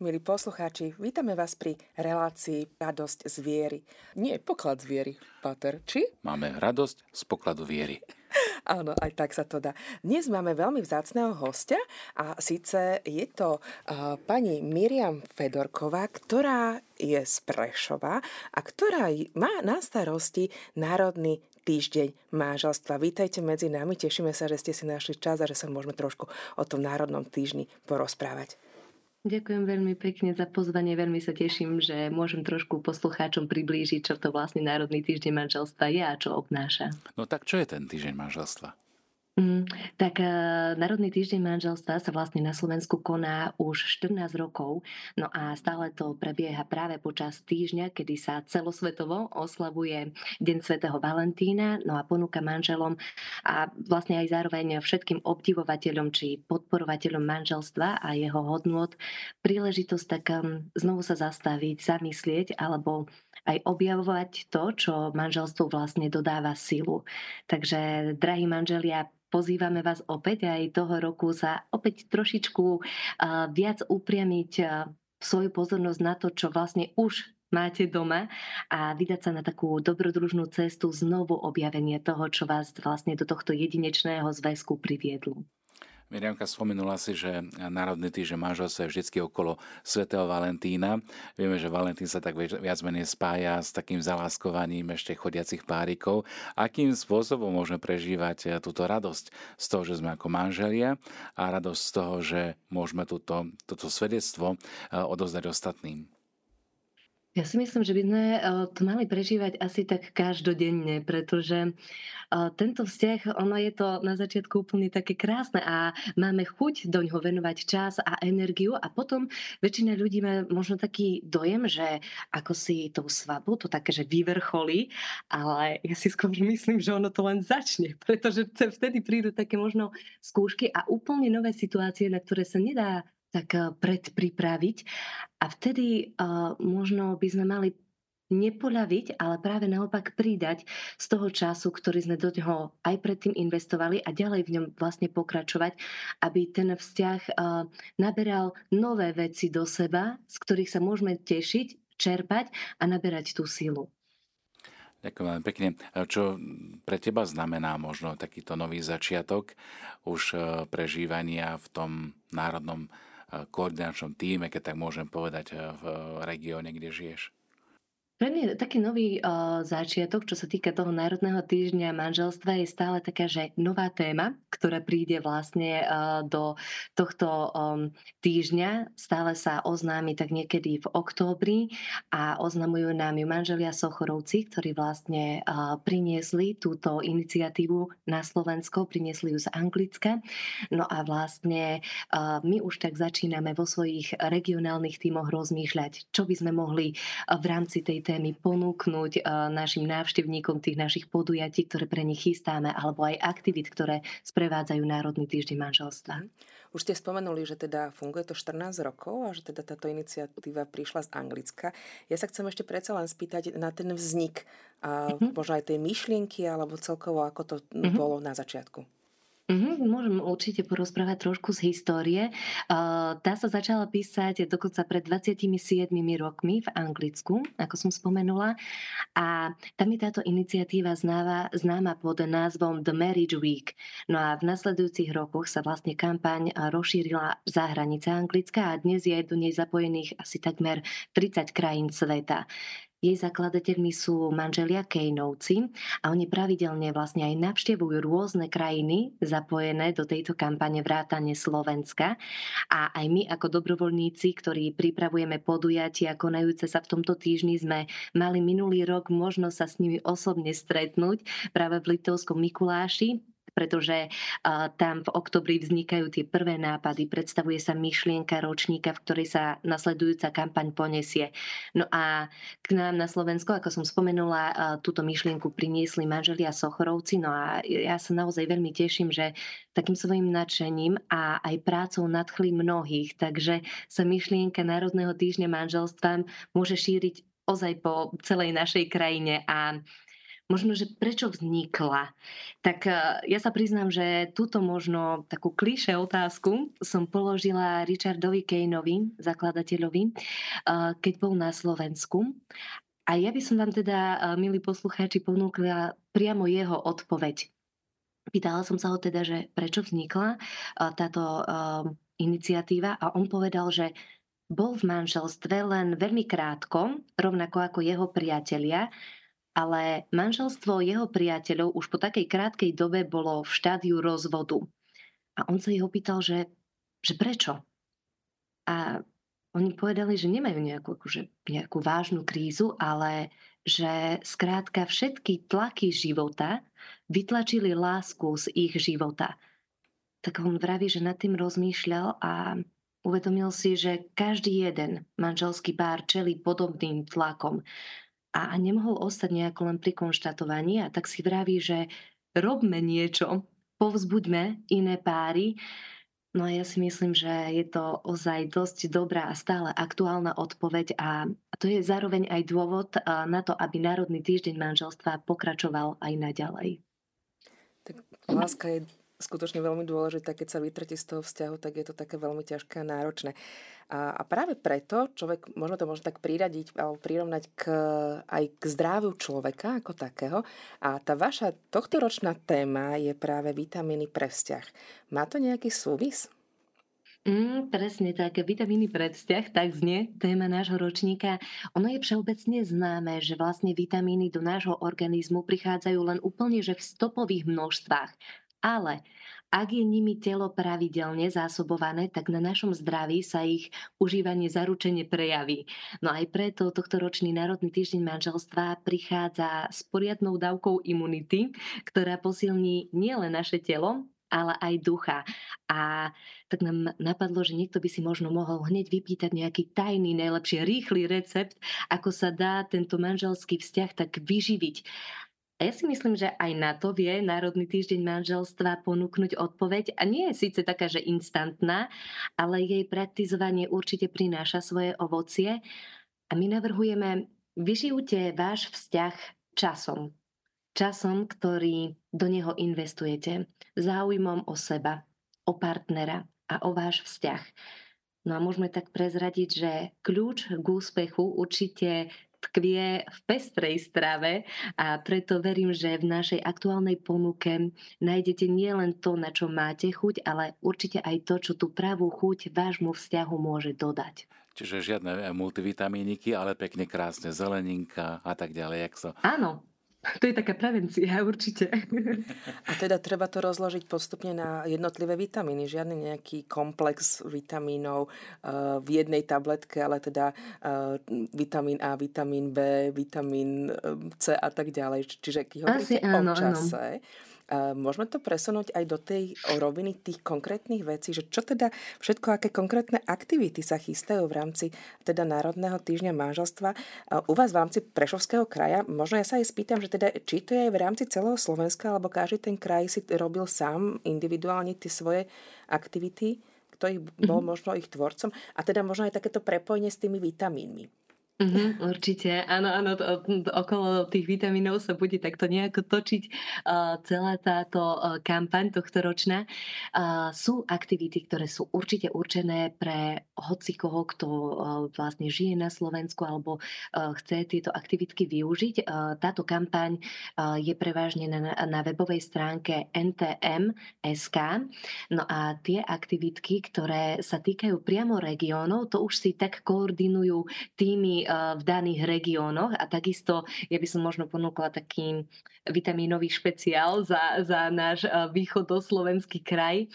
Milí poslucháči, vítame vás pri relácii Radosť z viery. Nie poklad z viery, Pater, či? Máme radosť z pokladu viery. Áno, aj tak sa to dá. Dnes máme veľmi vzácného hostia a síce je to uh, pani Miriam Fedorková, ktorá je z Prešova a ktorá má na starosti Národný týždeň manželstva. Vítajte medzi nami, tešíme sa, že ste si našli čas a že sa môžeme trošku o tom Národnom týždni porozprávať. Ďakujem veľmi pekne za pozvanie. Veľmi sa teším, že môžem trošku poslucháčom priblížiť, čo to vlastne Národný týždeň manželstva je a čo obnáša. No tak čo je ten týždeň manželstva? Mm, tak uh, Národný týždeň manželstva sa vlastne na Slovensku koná už 14 rokov, no a stále to prebieha práve počas týždňa, kedy sa celosvetovo oslavuje Deň svätého Valentína, no a ponúka manželom a vlastne aj zároveň všetkým obdivovateľom či podporovateľom manželstva a jeho hodnot príležitosť tak um, znovu sa zastaviť, zamyslieť alebo aj objavovať to, čo manželstvu vlastne dodáva silu. Takže, drahí manželia, pozývame vás opäť aj toho roku sa opäť trošičku viac upriamiť svoju pozornosť na to, čo vlastne už máte doma a vydať sa na takú dobrodružnú cestu znovu objavenie toho, čo vás vlastne do tohto jedinečného zväzku priviedlo. Miriamka, spomenula si, že Národný týždeň manželstva je vždy okolo svätého Valentína. Vieme, že Valentín sa tak viac menej spája s takým zaláskovaním ešte chodiacich párikov. Akým spôsobom môžeme prežívať eh, túto radosť z toho, že sme ako manželia a radosť z toho, že môžeme túto, toto svedectvo eh, odozdať ostatným? Ja si myslím, že by sme eh, to mali prežívať asi tak každodenne, pretože eh, tento vzťah, ono je to na začiatku úplne také krásne a máme chuť do ňoho venovať čas a energiu a potom väčšina ľudí má možno taký dojem, že ako si tou svadbu to také, že vyvrcholí, ale ja si skôr myslím, že ono to len začne, pretože vtedy prídu také možno skúšky a úplne nové situácie, na ktoré sa nedá tak eh, predpripraviť. A vtedy uh, možno by sme mali nepoľaviť, ale práve naopak pridať z toho času, ktorý sme do neho aj predtým investovali a ďalej v ňom vlastne pokračovať, aby ten vzťah uh, naberal nové veci do seba, z ktorých sa môžeme tešiť, čerpať a naberať tú silu. Ďakujem veľmi pekne. Čo pre teba znamená možno takýto nový začiatok už prežívania v tom národnom koordinačnom týme, keď tak môžem povedať, v regióne, kde žiješ? Pre mňa taký nový uh, začiatok, čo sa týka toho Národného týždňa manželstva, je stále taká, že nová téma, ktorá príde vlastne uh, do tohto um, týždňa. Stále sa oznámi tak niekedy v októbri a oznamujú nám ju manželia Sochorovci, ktorí vlastne uh, priniesli túto iniciatívu na Slovensko, priniesli ju z Anglicka. No a vlastne uh, my už tak začíname vo svojich regionálnych tímoch rozmýšľať, čo by sme mohli v rámci tej témy ponúknuť eh, našim návštevníkom tých našich podujatí, ktoré pre nich chystáme, alebo aj aktivít, ktoré sprevádzajú Národný týždeň manželstva. Mhm. Už ste spomenuli, že teda funguje to 14 rokov a že teda táto iniciatíva prišla z Anglicka. Ja sa chcem ešte predsa len spýtať na ten vznik a mm-hmm. možno aj tej myšlienky alebo celkovo ako to mm-hmm. bolo na začiatku. Mm-hmm, môžem určite porozprávať trošku z histórie. Tá sa začala písať dokonca pred 27 rokmi v Anglicku, ako som spomenula. A tam je táto iniciatíva známa, známa pod názvom The Marriage Week. No a v nasledujúcich rokoch sa vlastne kampaň rozšírila za hranice Anglicka a dnes je do nej zapojených asi takmer 30 krajín sveta. Jej zakladateľmi sú manželia Kejnovci a oni pravidelne vlastne aj navštevujú rôzne krajiny zapojené do tejto kampane vrátane Slovenska. A aj my ako dobrovoľníci, ktorí pripravujeme podujatia konajúce sa v tomto týždni, sme mali minulý rok možnosť sa s nimi osobne stretnúť práve v Litovskom Mikuláši pretože tam v oktobri vznikajú tie prvé nápady, predstavuje sa myšlienka ročníka, v ktorej sa nasledujúca kampaň ponesie. No a k nám na Slovensku, ako som spomenula, túto myšlienku priniesli manželia Sochorovci, no a ja sa naozaj veľmi teším, že takým svojim nadšením a aj prácou nadchli mnohých, takže sa myšlienka Národného týždňa manželstva môže šíriť ozaj po celej našej krajine. A možno, že prečo vznikla. Tak e, ja sa priznám, že túto možno takú kliše otázku som položila Richardovi Kaneovi, zakladateľovi, e, keď bol na Slovensku. A ja by som vám teda, e, milí poslucháči, ponúkla priamo jeho odpoveď. Pýtala som sa ho teda, že prečo vznikla táto iniciatíva a on povedal, že bol v manželstve len veľmi krátko, rovnako ako jeho priatelia, ale manželstvo jeho priateľov už po takej krátkej dobe bolo v štádiu rozvodu. A on sa ich opýtal, že, že prečo? A oni povedali, že nemajú nejakú, akože, nejakú vážnu krízu, ale že skrátka všetky tlaky života vytlačili lásku z ich života. Tak on vraví, že nad tým rozmýšľal a uvedomil si, že každý jeden manželský pár čeli podobným tlakom a nemohol ostať nejako len pri konštatovaní a tak si vraví, že robme niečo, povzbuďme iné páry. No a ja si myslím, že je to ozaj dosť dobrá a stále aktuálna odpoveď a to je zároveň aj dôvod na to, aby Národný týždeň manželstva pokračoval aj naďalej. Tak láska je skutočne veľmi dôležité, keď sa vytratí z toho vzťahu, tak je to také veľmi ťažké a náročné. A, a práve preto človek, možno to možno tak priradiť alebo prirovnať k, aj k zdraviu človeka ako takého. A tá vaša tohtoročná téma je práve vitamíny pre vzťah. Má to nejaký súvis? Mm, presne tak, vitamíny pre vzťah, tak znie téma nášho ročníka. Ono je všeobecne známe, že vlastne vitamíny do nášho organizmu prichádzajú len úplne že v stopových množstvách. Ale ak je nimi telo pravidelne zásobované, tak na našom zdraví sa ich užívanie zaručene prejaví. No aj preto tohto ročný Národný týždeň manželstva prichádza s poriadnou dávkou imunity, ktorá posilní nielen naše telo, ale aj ducha. A tak nám napadlo, že niekto by si možno mohol hneď vypýtať nejaký tajný, najlepšie rýchly recept, ako sa dá tento manželský vzťah tak vyživiť. A ja si myslím, že aj na to vie Národný týždeň manželstva ponúknuť odpoveď a nie je síce taká, že instantná, ale jej praktizovanie určite prináša svoje ovocie a my navrhujeme, vyžijte váš vzťah časom. Časom, ktorý do neho investujete, záujmom o seba, o partnera a o váš vzťah. No a môžeme tak prezradiť, že kľúč k úspechu určite tkvie v pestrej strave a preto verím, že v našej aktuálnej ponuke nájdete nielen to, na čo máte chuť, ale určite aj to, čo tú pravú chuť vášmu vzťahu môže dodať. Čiže žiadne multivitamíniky, ale pekne krásne zeleninka a tak ďalej. Jak so... Áno, to je taká prevencia, určite. A teda treba to rozložiť postupne na jednotlivé vitamíny. Žiadny nejaký komplex vitamínov uh, v jednej tabletke, ale teda uh, vitamín A, vitamín B, vitamín eh, C a tak ďalej. Čiže keď hovoríte áno, o čase, áno Môžeme to presunúť aj do tej roviny tých konkrétnych vecí, že čo teda všetko, aké konkrétne aktivity sa chystajú v rámci teda Národného týždňa manželstva u vás v rámci Prešovského kraja. Možno ja sa aj spýtam, že teda, či to je v rámci celého Slovenska, alebo každý ten kraj si robil sám individuálne tie svoje aktivity, kto ich bol mm-hmm. možno ich tvorcom a teda možno aj takéto prepojenie s tými vitamínmi. Mm-hmm, určite, áno, áno, to, okolo tých vitamínov sa bude takto nejako točiť uh, celá táto uh, kampaň tohto ročná. Uh, sú aktivity, ktoré sú určite určené pre hoci koho, kto uh, vlastne žije na Slovensku alebo uh, chce tieto aktivitky využiť. Uh, táto kampaň uh, je prevažne na, na webovej stránke NTM.sk. No a tie aktivitky, ktoré sa týkajú priamo regiónov, to už si tak koordinujú tými v daných regiónoch a takisto ja by som možno ponúkla taký vitamínový špeciál za, za náš východoslovenský kraj,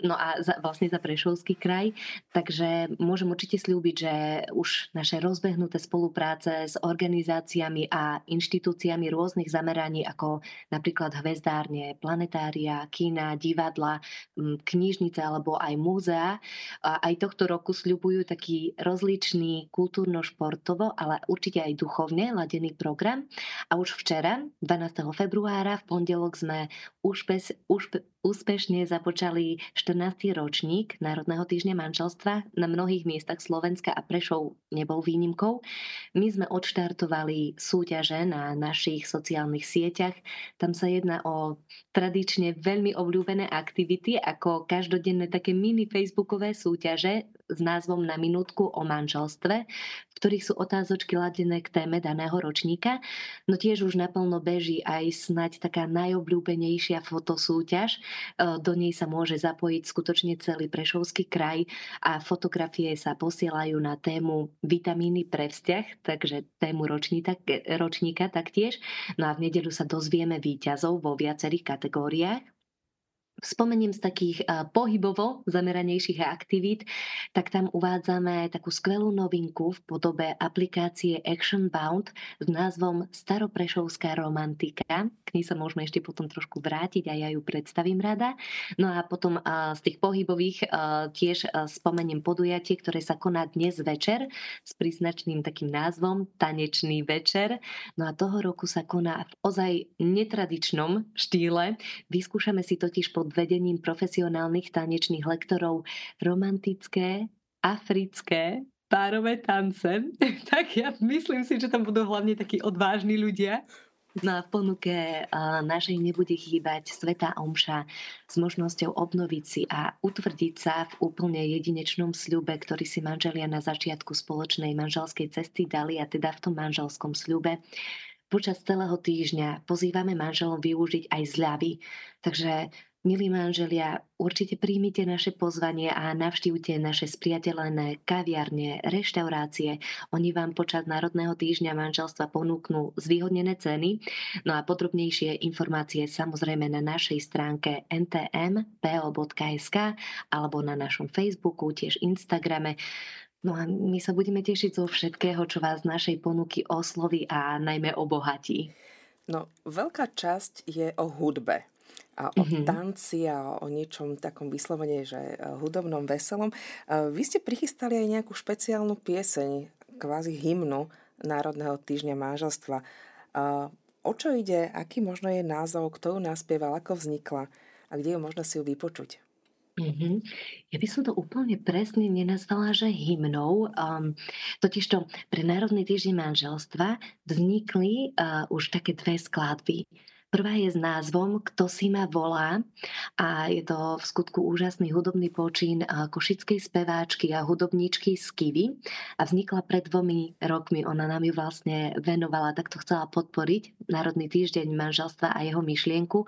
no a za, vlastne za Prešovský kraj. Takže môžem určite slúbiť, že už naše rozbehnuté spolupráce s organizáciami a inštitúciami rôznych zameraní, ako napríklad hvezdárne, planetária, kína, divadla, knižnice alebo aj múzea, aj tohto roku sľubujú taký rozličný kultúrno športovo, ale určite aj duchovne ladený program. A už včera, 12. februára, v pondelok sme úspeš, úspe, úspešne započali 14. ročník Národného týždňa manželstva. Na mnohých miestach Slovenska a Prešov nebol výnimkou. My sme odštartovali súťaže na našich sociálnych sieťach. Tam sa jedná o tradične veľmi obľúbené aktivity, ako každodenné také mini facebookové súťaže s názvom Na minútku o manželstve, v ktorých sú otázočky ladené k téme daného ročníka. No tiež už naplno beží aj snať taká najobľúbenejšia fotosúťaž. E, do nej sa môže zapojiť skutočne celý Prešovský kraj a fotografie sa posielajú na tému vitamíny pre vzťah, takže tému ročníka, ročníka taktiež. No a v nedeľu sa dozvieme výťazov vo viacerých kategóriách kategóriách Spomeniem z takých pohybovo zameranejších aktivít, tak tam uvádzame takú skvelú novinku v podobe aplikácie Action Bound s názvom Staroprešovská romantika. K nej sa môžeme ešte potom trošku vrátiť a ja ju predstavím rada. No a potom z tých pohybových tiež spomeniem podujatie, ktoré sa koná dnes večer s príznačným takým názvom Tanečný večer. No a toho roku sa koná v ozaj netradičnom štýle. Vyskúšame si totiž pod vedením profesionálnych tanečných lektorov romantické, africké, párové tance, tak ja myslím si, že tam budú hlavne takí odvážni ľudia. No a v ponuke našej nebude chýbať Sveta Omša s možnosťou obnoviť si a utvrdiť sa v úplne jedinečnom sľube, ktorý si manželia na začiatku spoločnej manželskej cesty dali a teda v tom manželskom sľube. Počas celého týždňa pozývame manželov využiť aj zľavy. Takže Milí manželia, určite príjmite naše pozvanie a navštívte naše spriateľené kaviarne, reštaurácie. Oni vám počas Národného týždňa manželstva ponúknú zvýhodnené ceny. No a podrobnejšie informácie samozrejme na našej stránke ntmpo.sk alebo na našom Facebooku, tiež Instagrame. No a my sa budeme tešiť zo všetkého, čo vás z našej ponuky osloví a najmä obohatí. No, veľká časť je o hudbe a o mm-hmm. tanci a o niečom takom vyslovene, že e, hudobnom, veselom. E, vy ste prichystali aj nejakú špeciálnu pieseň, kvázi hymnu Národného týždňa manželstva. E, o čo ide, aký možno je názov, kto ju naspieval, ako vznikla a kde ju možno si ju vypočuť? Mm-hmm. Ja by som to úplne presne nenazvala, že hymnou. Um, totižto pre Národný týždeň manželstva vznikli uh, už také dve skladby. Prvá je s názvom Kto si ma volá a je to v skutku úžasný hudobný počín košickej speváčky a hudobníčky z Kivy a vznikla pred dvomi rokmi. Ona nám ju vlastne venovala, tak to chcela podporiť Národný týždeň manželstva a jeho myšlienku.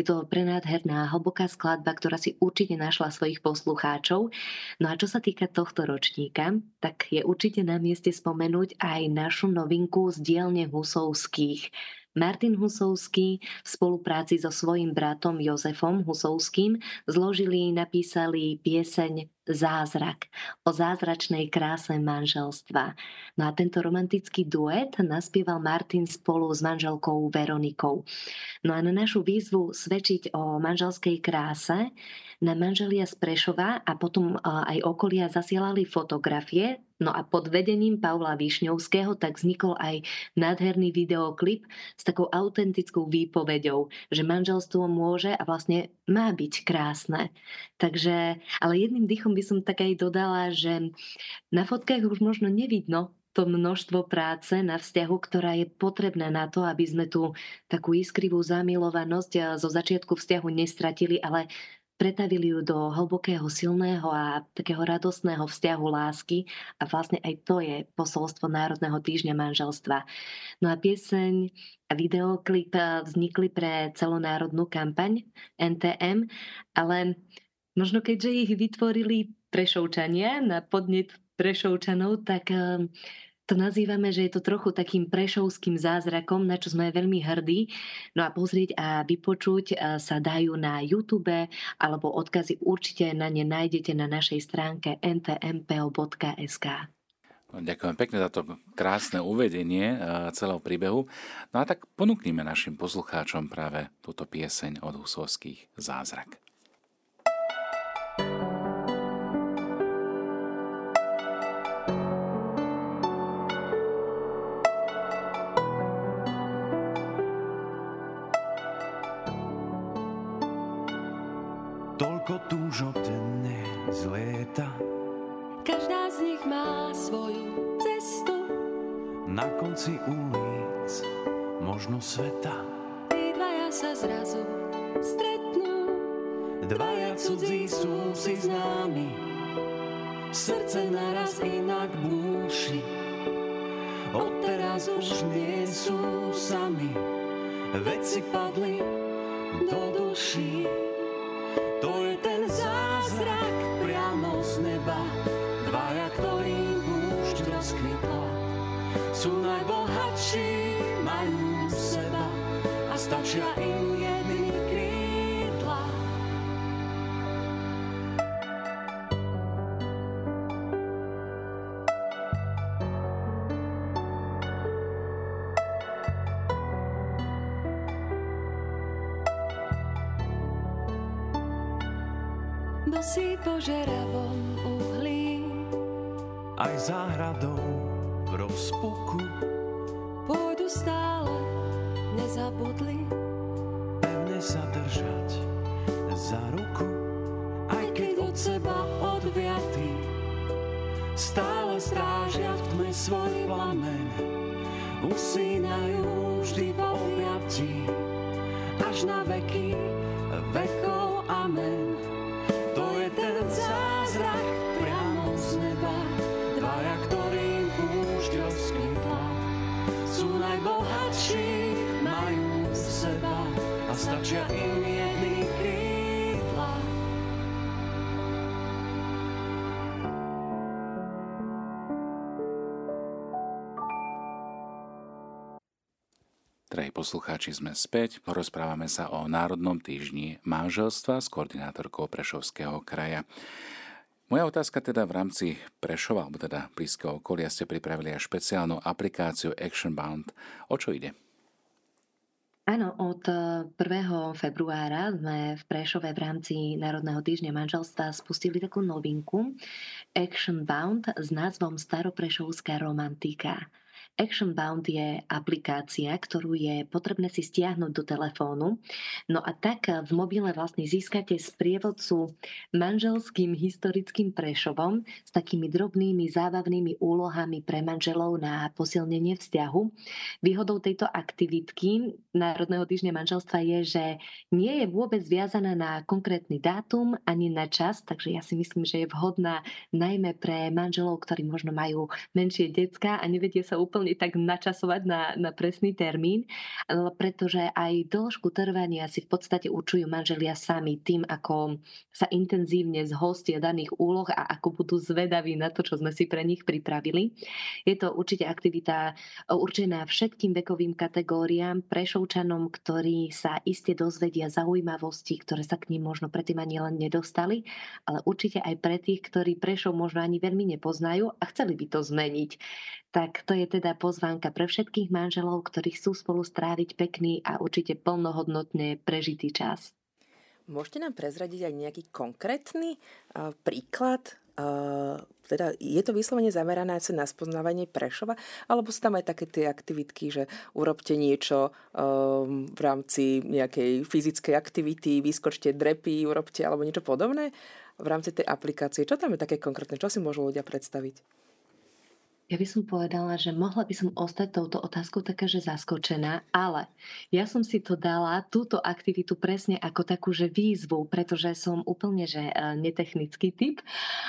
Je to prenádherná hlboká skladba, ktorá si určite našla svojich poslucháčov. No a čo sa týka tohto ročníka, tak je určite na mieste spomenúť aj našu novinku z dielne Husovských Martin Husovský v spolupráci so svojím bratom Jozefom Husovským zložili, napísali pieseň Zázrak o zázračnej kráse manželstva. No a tento romantický duet naspieval Martin spolu s manželkou Veronikou. No a na našu výzvu svedčiť o manželskej kráse na manželia z Prešova a potom aj okolia zasielali fotografie No a pod vedením Pavla Višňovského tak vznikol aj nádherný videoklip s takou autentickou výpovedou, že manželstvo môže a vlastne má byť krásne. Takže, ale jedným dýchom by som tak aj dodala, že na fotkách už možno nevidno to množstvo práce na vzťahu, ktorá je potrebná na to, aby sme tu takú iskrivú zamilovanosť zo začiatku vzťahu nestratili, ale pretavili ju do hlbokého, silného a takého radostného vzťahu lásky a vlastne aj to je posolstvo Národného týždňa manželstva. No a pieseň a videoklip eh, vznikli pre celonárodnú kampaň NTM, ale možno keďže ich vytvorili Prešovčania na podnet Prešovčanov, tak eh, to nazývame, že je to trochu takým prešovským zázrakom, na čo sme veľmi hrdí. No a pozrieť a vypočuť sa dajú na YouTube, alebo odkazy určite na ne nájdete na našej stránke ntmpo.sk. No, ďakujem pekne za to krásne uvedenie celého príbehu. No a tak ponúknime našim poslucháčom práve túto pieseň od Husovských Zázrak. Ako túžobne zlieta. Každá z nich má svoju cestu. Na konci ulic, možno sveta. Tí dvaja sa zrazu stretnú. Dvaja cudzí sú si známi. Srdce naraz inak búši. Odteraz už nie sú sami. Veci padli do duší. A stačia im jedný krídla. Nosí požeravom uhlí. Aj záhradou v rozpuku Pôjdu stále, nezabudli. pevne sa držať za ruku, aj keď od seba odviatí. Stále strážia v tme svoj plamen, usínajú vždy v objatí, až na veky vekov amen. To je ten zázrak stačia im jedný krídla. Drahí poslucháči, sme späť. Rozprávame sa o Národnom týždni manželstva s koordinátorkou Prešovského kraja. Moja otázka teda v rámci Prešova, alebo teda blízkeho okolia, ste pripravili aj špeciálnu aplikáciu Action Bound. O čo ide? Áno, od 1. februára sme v Prešove v rámci Národného týždňa manželstva spustili takú novinku Action Bound s názvom Staroprešovská romantika. Action Bound je aplikácia, ktorú je potrebné si stiahnuť do telefónu. No a tak v mobile vlastne získate sprievodcu manželským historickým Prešovom s takými drobnými zábavnými úlohami pre manželov na posilnenie vzťahu. Výhodou tejto aktivitky Národného týždňa manželstva je, že nie je vôbec viazaná na konkrétny dátum ani na čas, takže ja si myslím, že je vhodná najmä pre manželov, ktorí možno majú menšie decka a nevedie sa úplne tak načasovať na, na presný termín, pretože aj dĺžku trvania si v podstate určujú manželia sami tým, ako sa intenzívne zhostia daných úloh a ako budú zvedaví na to, čo sme si pre nich pripravili. Je to určite aktivita určená všetkým vekovým kategóriám, prešovčanom, ktorí sa iste dozvedia zaujímavosti, ktoré sa k ním možno predtým ani len nedostali, ale určite aj pre tých, ktorí Prešov možno ani veľmi nepoznajú a chceli by to zmeniť. Tak to je teda pozvánka pre všetkých manželov, ktorí chcú spolu stráviť pekný a určite plnohodnotne prežitý čas. Môžete nám prezradiť aj nejaký konkrétny uh, príklad? Uh, teda je to vyslovene zamerané asi na spoznávanie Prešova, alebo sú tam aj také tie aktivitky, že urobte niečo um, v rámci nejakej fyzickej aktivity, vyskočte drepy, urobte alebo niečo podobné v rámci tej aplikácie. Čo tam je také konkrétne? Čo si môžu ľudia predstaviť? Ja by som povedala, že mohla by som ostať touto otázkou taká, že zaskočená, ale ja som si to dala, túto aktivitu presne ako takú, že výzvu, pretože som úplne, že e, netechnický typ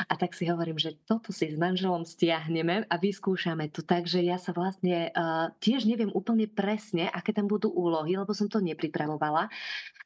a tak si hovorím, že toto si s manželom stiahneme a vyskúšame to. Takže ja sa vlastne uh, tiež neviem úplne presne, aké tam budú úlohy, lebo som to nepripravovala,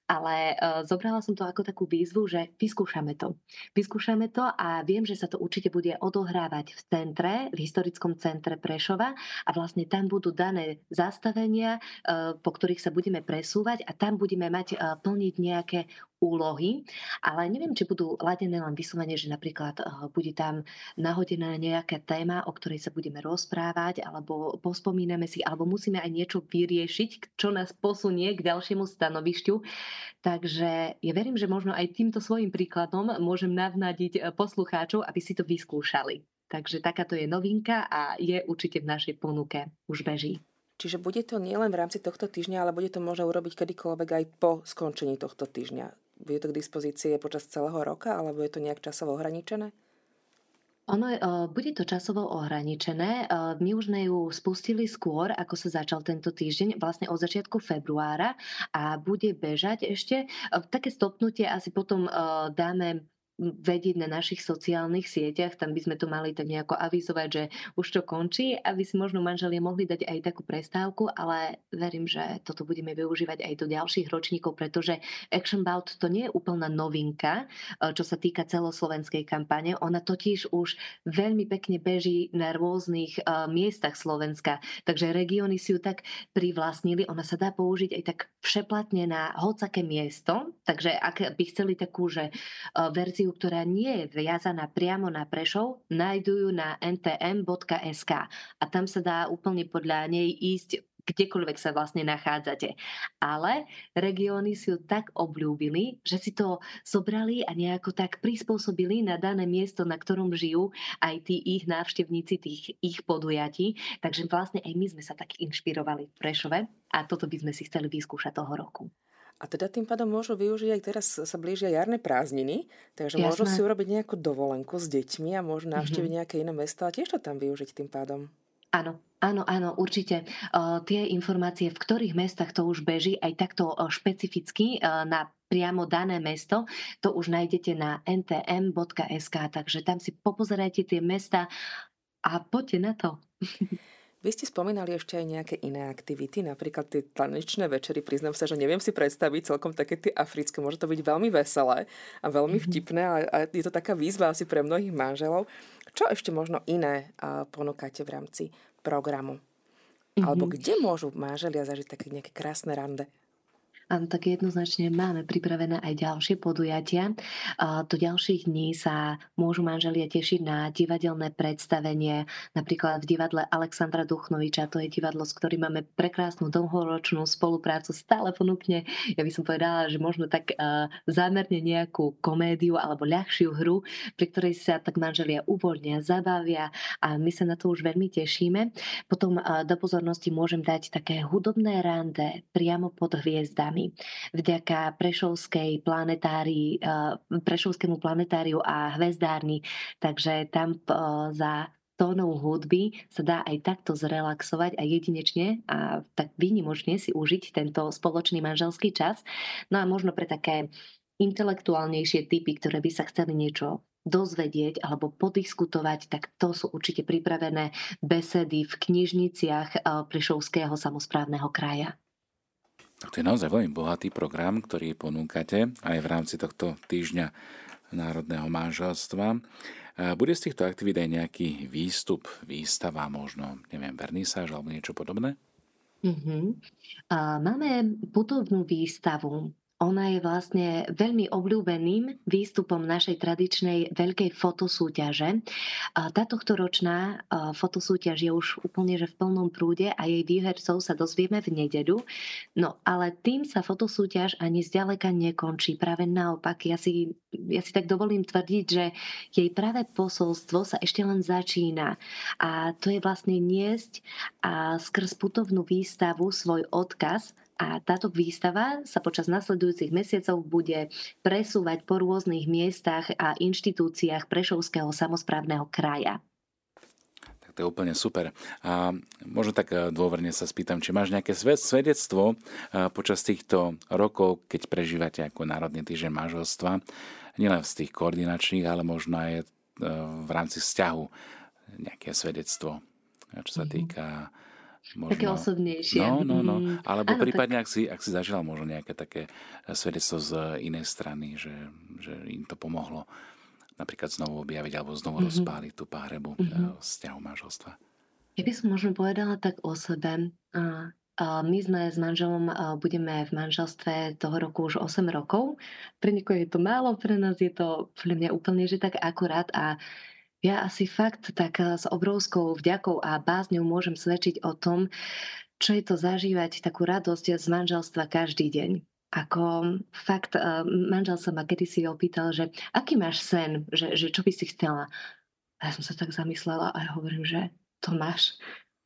ale uh, zobrala som to ako takú výzvu, že vyskúšame to. Vyskúšame to a viem, že sa to určite bude odohrávať v centre, v historickom centre Prešova a vlastne tam budú dané zastavenia, uh, po ktorých sa budeme presúvať a tam budeme mať uh, plniť nejaké úlohy, ale neviem, či budú ladené len vyslovene, že napríklad uh, bude tam nahodená nejaká téma, o ktorej sa budeme rozprávať, alebo pospomíname si, alebo musíme aj niečo vyriešiť, čo nás posunie k ďalšiemu stanovišťu. Takže ja verím, že možno aj týmto svojim príkladom môžem navnadiť poslucháčov, aby si to vyskúšali. Takže takáto je novinka a je určite v našej ponuke. Už beží. Čiže bude to nielen v rámci tohto týždňa, ale bude to možno urobiť kedykoľvek aj po skončení tohto týždňa. bude to k dispozícii počas celého roka, alebo je to nejak časovo ohraničené? Ono, je, o, bude to časovo ohraničené. O, My už sme ju spustili skôr, ako sa začal tento týždeň, vlastne od začiatku februára a bude bežať ešte. O, Také stopnutie asi potom dáme vedieť na našich sociálnych sieťach, tam by sme to mali tak nejako avizovať, že už to končí, aby si možno manželia mohli dať aj takú prestávku, ale verím, že toto budeme využívať aj do ďalších ročníkov, pretože Action Bout to nie je úplná novinka, e, čo sa týka celoslovenskej kampane. Ona totiž už veľmi pekne beží na rôznych e, miestach Slovenska, takže regióny si ju tak privlastnili. Ona sa dá použiť aj tak všeplatne na hocaké miesto, takže ak by chceli takú, že e, verziu informáciu, ktorá nie je viazaná priamo na Prešov, nájdu ju na ntm.sk a tam sa dá úplne podľa nej ísť kdekoľvek sa vlastne nachádzate. Ale regióny si ju tak obľúbili, že si to zobrali a nejako tak prispôsobili na dané miesto, na ktorom žijú aj tí ich návštevníci tých ich podujatí. Takže vlastne aj my sme sa tak inšpirovali v Prešove a toto by sme si chceli vyskúšať toho roku. A teda tým pádom môžu využiť, aj teraz sa blížia jarné prázdniny, takže Jasné. môžu si urobiť nejakú dovolenku s deťmi a môžu navštíviť mm-hmm. nejaké iné mesto a tiež to tam využiť tým pádom. Áno, áno, áno, určite. Uh, tie informácie, v ktorých mestách to už beží, aj takto uh, špecificky uh, na priamo dané mesto, to už nájdete na ntm.sk, takže tam si popozerajte tie mesta a poďte na to. Vy ste spomínali ešte aj nejaké iné aktivity, napríklad tie tanečné večery. Priznám sa, že neviem si predstaviť celkom také tie africké. Môže to byť veľmi veselé a veľmi mhm. vtipné a, a je to taká výzva asi pre mnohých manželov. Čo ešte možno iné ponúkate v rámci programu? Alebo mhm. kde môžu manželia zažiť také nejaké krásne rande? Áno, tak jednoznačne máme pripravené aj ďalšie podujatia. Do ďalších dní sa môžu manželia tešiť na divadelné predstavenie, napríklad v divadle Alexandra Duchnoviča. To je divadlo, s ktorým máme prekrásnu dlhoročnú spoluprácu. Stále ponúkne, ja by som povedala, že možno tak zámerne nejakú komédiu alebo ľahšiu hru, pri ktorej sa tak manželia uvoľnia, zabavia a my sa na to už veľmi tešíme. Potom do pozornosti môžem dať také hudobné rande priamo pod hviezdami nami. Vďaka Prešovskej planetárii, eh, Prešovskému planetáriu a hvezdárni. Takže tam eh, za tónou hudby sa dá aj takto zrelaxovať a jedinečne a tak výnimočne si užiť tento spoločný manželský čas. No a možno pre také intelektuálnejšie typy, ktoré by sa chceli niečo dozvedieť alebo podiskutovať, tak to sú určite pripravené besedy v knižniciach eh, Prešovského samozprávneho kraja. To je naozaj veľmi bohatý program, ktorý ponúkate aj v rámci tohto týždňa národného manželstva. Bude z týchto aktivít aj nejaký výstup, výstava, možno, neviem, vernisáž alebo niečo podobné? Mm-hmm. máme putovnú výstavu ona je vlastne veľmi obľúbeným výstupom našej tradičnej veľkej fotosúťaže. Tá tohtoročná fotosúťaž je už úplne že v plnom prúde a jej výhercov sa dozvieme v nedeľu. No ale tým sa fotosúťaž ani zďaleka nekončí. Práve naopak, ja si, ja si tak dovolím tvrdiť, že jej práve posolstvo sa ešte len začína. A to je vlastne niesť a skrz putovnú výstavu svoj odkaz a táto výstava sa počas nasledujúcich mesiacov bude presúvať po rôznych miestach a inštitúciách Prešovského samozprávneho kraja. Tak to je úplne super. A možno tak e, dôverne sa spýtam, či máš nejaké svedectvo e, počas týchto rokov, keď prežívate ako Národný týždeň manželstva, nielen z tých koordinačných, ale možno aj e, v rámci vzťahu nejaké svedectvo, čo sa mhm. týka mm-hmm Možno, také osobnejšie. No, no, no. Mhm. Alebo ano, prípadne, tak... ak, si, ak si zažila možno nejaké také svedectvo z inej strany, že, že im to pomohlo napríklad znovu objaviť alebo znovu mm-hmm. rozpáliť tú páhrebu mm-hmm. vzťahu manželstva. Ja by som možno povedala tak o sebe. A, a my sme s manželom, budeme v manželstve toho roku už 8 rokov. Pre niekoho je to málo, pre nás je to pre mňa úplne, že tak akurát a ja asi fakt tak eh, s obrovskou vďakou a bázňou môžem svedčiť o tom, čo je to zažívať takú radosť z manželstva každý deň. Ako fakt, eh, manžel sa ma kedysi opýtal, že aký máš sen, že, že čo by si chcela. A ja som sa tak zamyslela a ja hovorím, že to máš.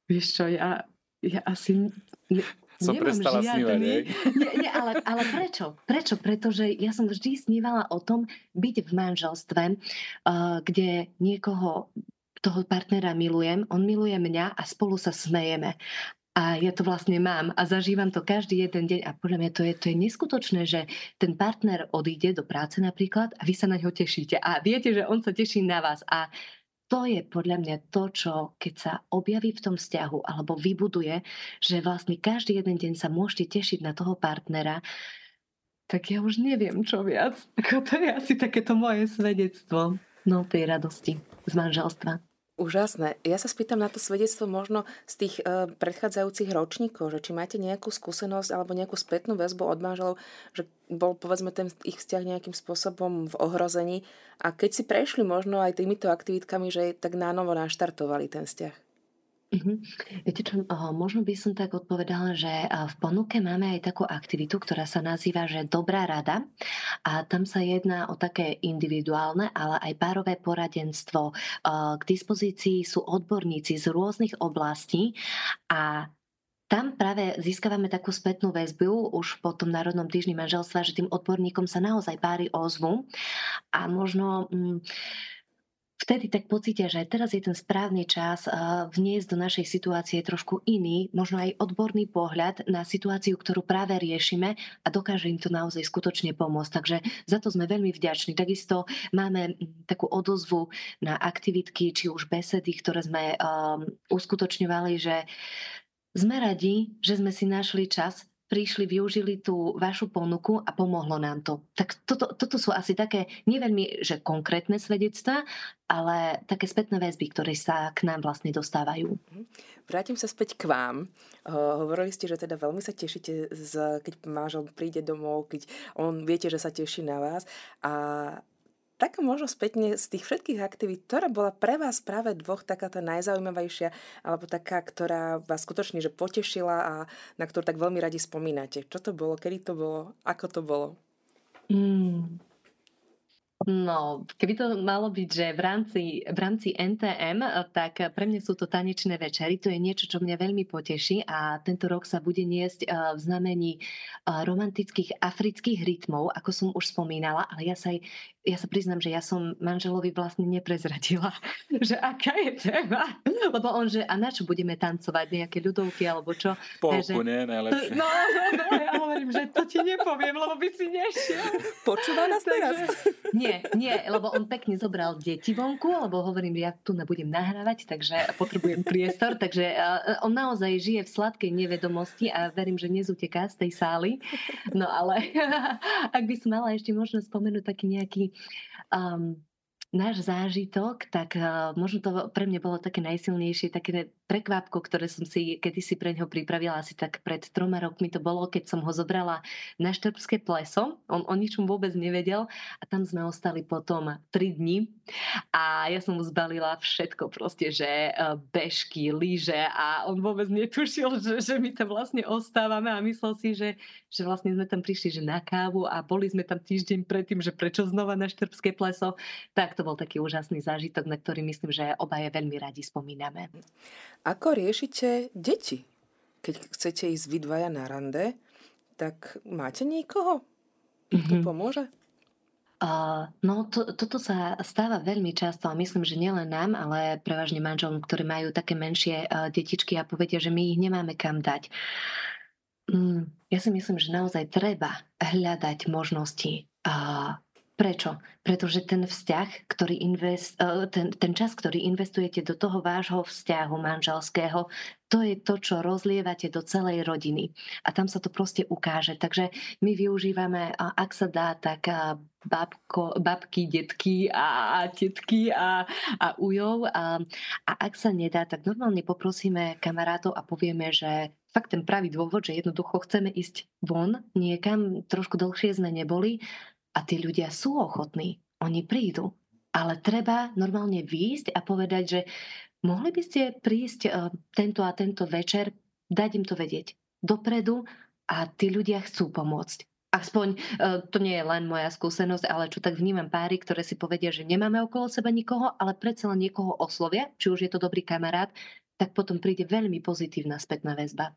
Vieš čo, ja, ja asi... som Nemám prestala snívať, hej? Nie, nie, ale, ale prečo? Prečo? Pretože ja som vždy snívala o tom byť v manželstve, uh, kde niekoho toho partnera milujem, on miluje mňa a spolu sa smejeme. A ja to vlastne mám a zažívam to každý jeden deň a podľa mňa to je, to je neskutočné, že ten partner odíde do práce napríklad a vy sa na ňo tešíte a viete, že on sa teší na vás a to je podľa mňa to, čo keď sa objaví v tom vzťahu alebo vybuduje, že vlastne každý jeden deň sa môžete tešiť na toho partnera, tak ja už neviem čo viac. Ako to je asi takéto moje svedectvo no, tej radosti z manželstva. Úžasné. Ja sa spýtam na to svedectvo možno z tých uh, predchádzajúcich ročníkov, že či máte nejakú skúsenosť alebo nejakú spätnú väzbu od manželov, že bol povedzme ten ich vzťah nejakým spôsobom v ohrození a keď si prešli možno aj týmito aktivitkami, že tak nánovo naštartovali ten vzťah. Mhm. Viete čo, možno by som tak odpovedala, že v ponuke máme aj takú aktivitu, ktorá sa nazýva, že Dobrá rada a tam sa jedná o také individuálne, ale aj párové poradenstvo. K dispozícii sú odborníci z rôznych oblastí a tam práve získavame takú spätnú väzbu už po tom Národnom týždni manželstva, že tým odborníkom sa naozaj páry ozvu a možno... Mm, vtedy tak pocítia, že teraz je ten správny čas vniesť do našej situácie trošku iný, možno aj odborný pohľad na situáciu, ktorú práve riešime a dokáže im to naozaj skutočne pomôcť. Takže za to sme veľmi vďační. Takisto máme takú odozvu na aktivitky, či už besedy, ktoré sme um, uskutočňovali, že sme radi, že sme si našli čas prišli, využili tú vašu ponuku a pomohlo nám to. Tak toto, toto sú asi také, neveľmi, že konkrétne svedectvá, ale také spätné väzby, ktoré sa k nám vlastne dostávajú. Mhm. Vrátim sa späť k vám. Hovorili ste, že teda veľmi sa tešíte, z, keď manžel príde domov, keď on viete, že sa teší na vás. A tak možno spätne z tých všetkých aktivít, ktorá bola pre vás práve dvoch taká tá najzaujímavejšia, alebo taká, ktorá vás skutočne že potešila a na ktorú tak veľmi radi spomínate. Čo to bolo, kedy to bolo, ako to bolo? Mm. No, keby to malo byť, že v rámci, v rámci NTM, tak pre mňa sú to tanečné večery. To je niečo, čo mňa veľmi poteší a tento rok sa bude niesť v znamení romantických afrických rytmov, ako som už spomínala, ale ja sa aj ja sa priznám, že ja som manželovi vlastne neprezradila, že aká je téma. Lebo on, že a na čo budeme tancovať, nejaké ľudovky alebo čo. Polku, že, nie, najlepšie. No, no, no, ja hovorím, že to ti nepoviem, lebo by si nešiel. Počúva nás teraz? Nie, nie, lebo on pekne zobral deti vonku, lebo hovorím, ja tu nebudem nahrávať, takže potrebujem priestor, takže on naozaj žije v sladkej nevedomosti a verím, že nezuteká z tej sály. No ale ak by som mala ešte možno spomenúť taký nejaký um, náš zážitok, tak uh, možno to pre mňa bolo také najsilnejšie, také prekvapko, ktoré som si kedysi pre ňo pripravila asi tak pred troma rokmi to bolo, keď som ho zobrala na Štrbské pleso. On o ničom vôbec nevedel a tam sme ostali potom tri dni a ja som mu zbalila všetko proste, že uh, bežky, lyže a on vôbec netušil, že, že my tam vlastne ostávame a myslel si, že, že vlastne sme tam prišli že na kávu a boli sme tam týždeň predtým, že prečo znova na Štrbské pleso. Tak to bol taký úžasný zážitok, na ktorý myslím, že obaje veľmi radi spomíname. Ako riešite deti? Keď chcete ísť vy dvaja na rande, tak máte niekoho, kto mm-hmm. pomôže? Uh, no to, toto sa stáva veľmi často a myslím, že nielen nám, ale prevažne manželom, ktorí majú také menšie uh, detičky a povedia, že my ich nemáme kam dať. Mm, ja si myslím, že naozaj treba hľadať možnosti uh, Prečo? Pretože ten vzťah, ktorý invest, e, ten, ten čas, ktorý investujete do toho vášho vzťahu manželského, to je to, čo rozlievate do celej rodiny. A tam sa to proste ukáže. Takže my využívame, ak sa dá, tak babko, babky, detky a, a tetky a, a ujov. A, a ak sa nedá, tak normálne poprosíme kamarátov a povieme, že fakt ten pravý dôvod, že jednoducho chceme ísť von niekam, trošku dlhšie sme neboli, a tí ľudia sú ochotní, oni prídu. Ale treba normálne výjsť a povedať, že mohli by ste prísť uh, tento a tento večer, dať im to vedieť dopredu a tí ľudia chcú pomôcť. Aspoň uh, to nie je len moja skúsenosť, ale čo tak vnímam páry, ktoré si povedia, že nemáme okolo seba nikoho, ale predsa len niekoho oslovia, či už je to dobrý kamarát, tak potom príde veľmi pozitívna spätná väzba.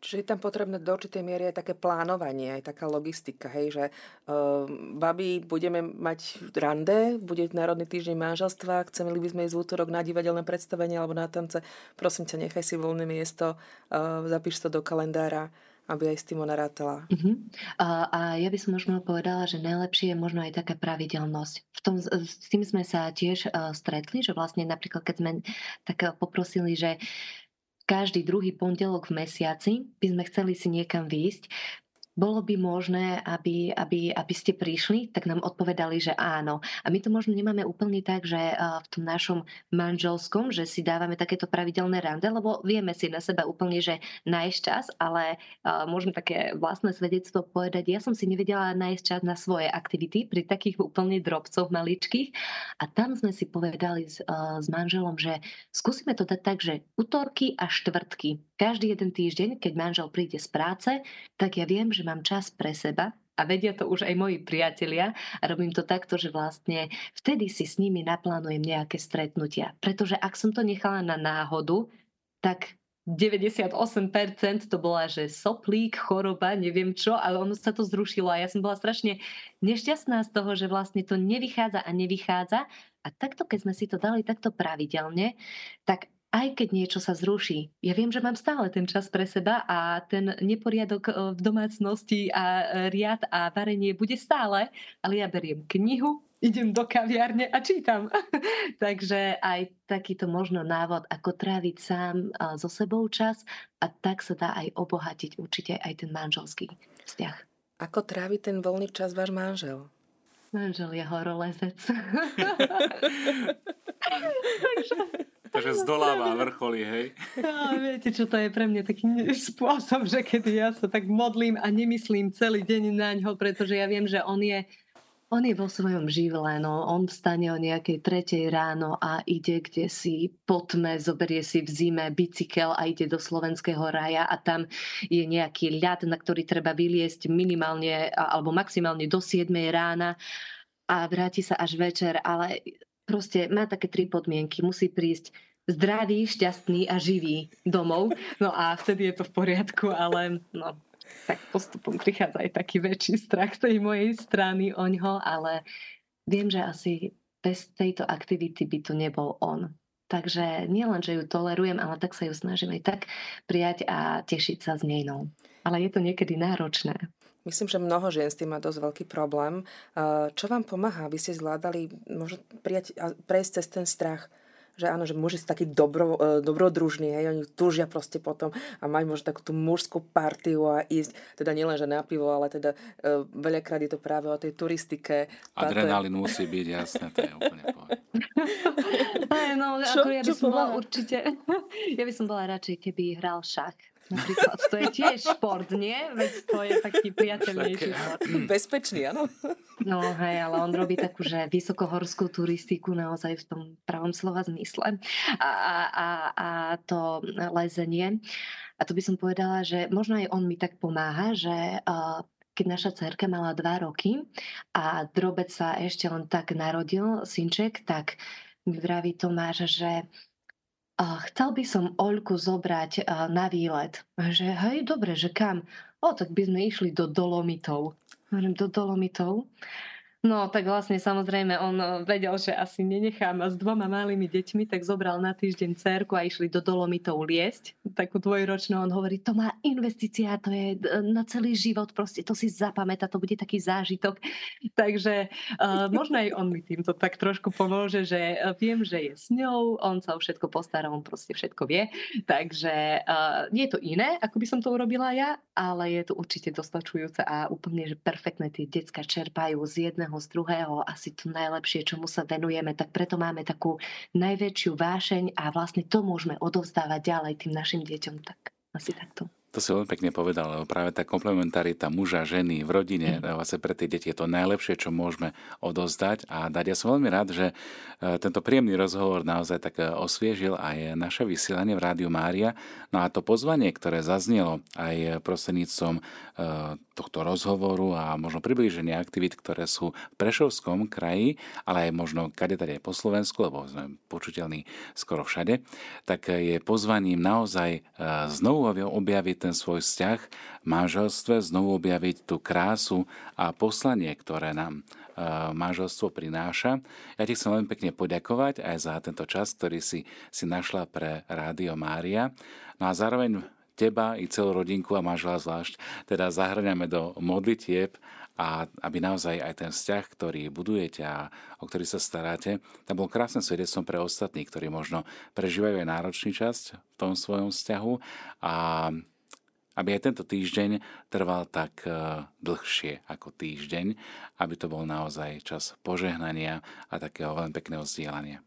Čiže je tam potrebné do určitej miery aj také plánovanie, aj taká logistika, hej, že uh, babi, budeme mať rande, bude Národný týždeň manželstva, chceli by sme ísť v útorok na divadelné predstavenie alebo na tance, prosím ťa, nechaj si voľné miesto, uh, zapíš to do kalendára, aby aj s tým ona rátala. Uh-huh. A, a ja by som možno povedala, že najlepšie je možno aj taká pravidelnosť. V tom, s tým sme sa tiež uh, stretli, že vlastne napríklad, keď sme tak poprosili, že každý druhý pondelok v mesiaci by sme chceli si niekam výjsť, bolo by možné, aby, aby, aby ste prišli, tak nám odpovedali, že áno. A my to možno nemáme úplne tak, že v tom našom manželskom, že si dávame takéto pravidelné rande, lebo vieme si na seba úplne, že nájsť čas, ale môžem také vlastné svedectvo povedať, ja som si nevedela nájsť čas na svoje aktivity pri takých úplne drobcoch maličkých. A tam sme si povedali s, s manželom, že skúsime to dať tak, že útorky a štvrtky. Každý jeden týždeň, keď manžel príde z práce, tak ja viem, že mám čas pre seba a vedia to už aj moji priatelia a robím to takto, že vlastne vtedy si s nimi naplánujem nejaké stretnutia. Pretože ak som to nechala na náhodu, tak 98% to bola, že soplík, choroba, neviem čo, ale ono sa to zrušilo a ja som bola strašne nešťastná z toho, že vlastne to nevychádza a nevychádza. A takto, keď sme si to dali takto pravidelne, tak aj keď niečo sa zruší, ja viem, že mám stále ten čas pre seba a ten neporiadok e, v domácnosti a e, riad a varenie bude stále, ale ja beriem knihu, idem do kaviárne a čítam. Takže aj takýto možno návod, ako tráviť sám e, so sebou čas a tak sa dá aj obohatiť určite aj ten manželský vzťah. Ako trávi ten voľný čas váš manžel? Manžel je horolezec. Takže Takže zdoláva vrcholy, hej? No, viete, čo to je pre mňa taký spôsob, že keď ja sa tak modlím a nemyslím celý deň na ňo, pretože ja viem, že on je on je vo svojom živle, no. on vstane o nejakej tretej ráno a ide kde si po tme, zoberie si v zime bicykel a ide do slovenského raja a tam je nejaký ľad, na ktorý treba vyliesť minimálne alebo maximálne do 7 rána a vráti sa až večer, ale proste má také tri podmienky. Musí prísť zdravý, šťastný a živý domov. No a vtedy je to v poriadku, ale no, tak postupom prichádza aj taký väčší strach z tej mojej strany oňho, ale viem, že asi bez tejto aktivity by tu nebol on. Takže nielen, že ju tolerujem, ale tak sa ju snažím aj tak prijať a tešiť sa z nej. No. Ale je to niekedy náročné. Myslím, že mnoho žien s tým má dosť veľký problém. Čo vám pomáha, aby ste zvládali možno prijať, prejsť cez ten strach? že áno, že muži sú takí dobro, e, dobrodružní, hej, oni túžia proste potom a majú možno takú tú mužskú partiu a ísť, teda nielen, že na pivo, ale teda uh, veľakrát je to práve o tej turistike. Adrenalín je... musí byť, jasné, to je úplne no, čo, ako ja by som bola určite, ja by som bola radšej, keby hral šach. Napríklad, to je tiež šport, nie? Veď to je taký priateľnejší šport. Bezpečný, áno. No hej, ale on robí takú, že vysokohorskú turistiku naozaj v tom pravom slova zmysle. A, a, a to lezenie. A to by som povedala, že možno aj on mi tak pomáha, že uh, keď naša cerka mala dva roky a drobec sa ešte len tak narodil, synček, tak mi vraví Tomáš, že chcel by som Oľku zobrať na výlet. Že hej, dobre, že kam? O, tak by sme išli do Dolomitov. Hovorím, do Dolomitov? No, tak vlastne samozrejme on eh, vedel, že asi nenechá ma s dvoma malými deťmi, tak zobral na týždeň cerku a išli do Dolomitov liesť. Takú dvojročnú on hovorí, to má investícia, to je eh, na celý život, proste to si zapamätá, to bude taký zážitok. Takže uh, možno aj on mi týmto tak trošku pomôže, že viem, že je s ňou, on sa o všetko postará, on proste všetko vie. Takže uh, je to iné, ako by som to urobila ja, ale je to určite dostačujúce a úplne, že perfektné tie decka čerpajú z jedného jedného z druhého asi to najlepšie, čomu sa venujeme, tak preto máme takú najväčšiu vášeň a vlastne to môžeme odovzdávať ďalej tým našim deťom. Tak asi takto. To si veľmi pekne povedal, lebo práve tá komplementarita muža, ženy v rodine, mm. vlastne pre tie deti je to najlepšie, čo môžeme odozdať a dať. Ja som veľmi rád, že e, tento príjemný rozhovor naozaj tak e, osviežil aj naše vysielanie v Rádiu Mária. No a to pozvanie, ktoré zaznelo aj prostredníctvom e, tohto rozhovoru a možno priblíženie aktivít, ktoré sú v Prešovskom kraji, ale aj možno kade tady po Slovensku, lebo sme počuteľní skoro všade, tak je pozvaním naozaj znovu objaviť ten svoj vzťah v manželstve, znovu objaviť tú krásu a poslanie, ktoré nám manželstvo prináša. Ja ti chcem veľmi pekne poďakovať aj za tento čas, ktorý si, si našla pre Rádio Mária. No a zároveň teba i celú rodinku a manžela zvlášť, teda zahrňame do modlitieb a aby naozaj aj ten vzťah, ktorý budujete a o ktorý sa staráte, tam bol krásne svedectvom pre ostatných, ktorí možno prežívajú aj náročný časť v tom svojom vzťahu a aby aj tento týždeň trval tak e, dlhšie ako týždeň, aby to bol naozaj čas požehnania a takého veľmi pekného vzdielania.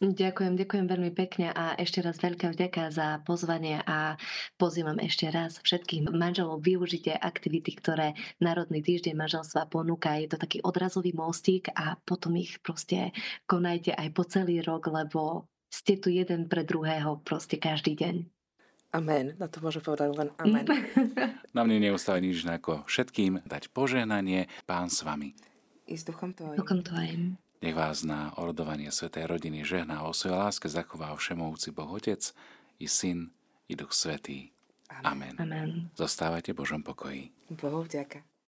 Ďakujem, ďakujem veľmi pekne a ešte raz veľká vďaka za pozvanie a pozývam ešte raz všetkých manželov využite aktivity, ktoré Národný týždeň manželstva ponúka. Je to taký odrazový mostík a potom ich proste konajte aj po celý rok, lebo ste tu jeden pre druhého proste každý deň. Amen. Na to môžem povedať len amen. Na mne neustále nič ako všetkým dať požehnanie. Pán s vami. I s duchom tvojim. Duchom tvojim. Nech vás na orodovanie Svetej rodiny žehná o svojej láske zachová všemovúci Boh Otec i Syn i Duch Svetý. Amen. Amen. Zostávajte Božom pokoji. Bohu vďaka.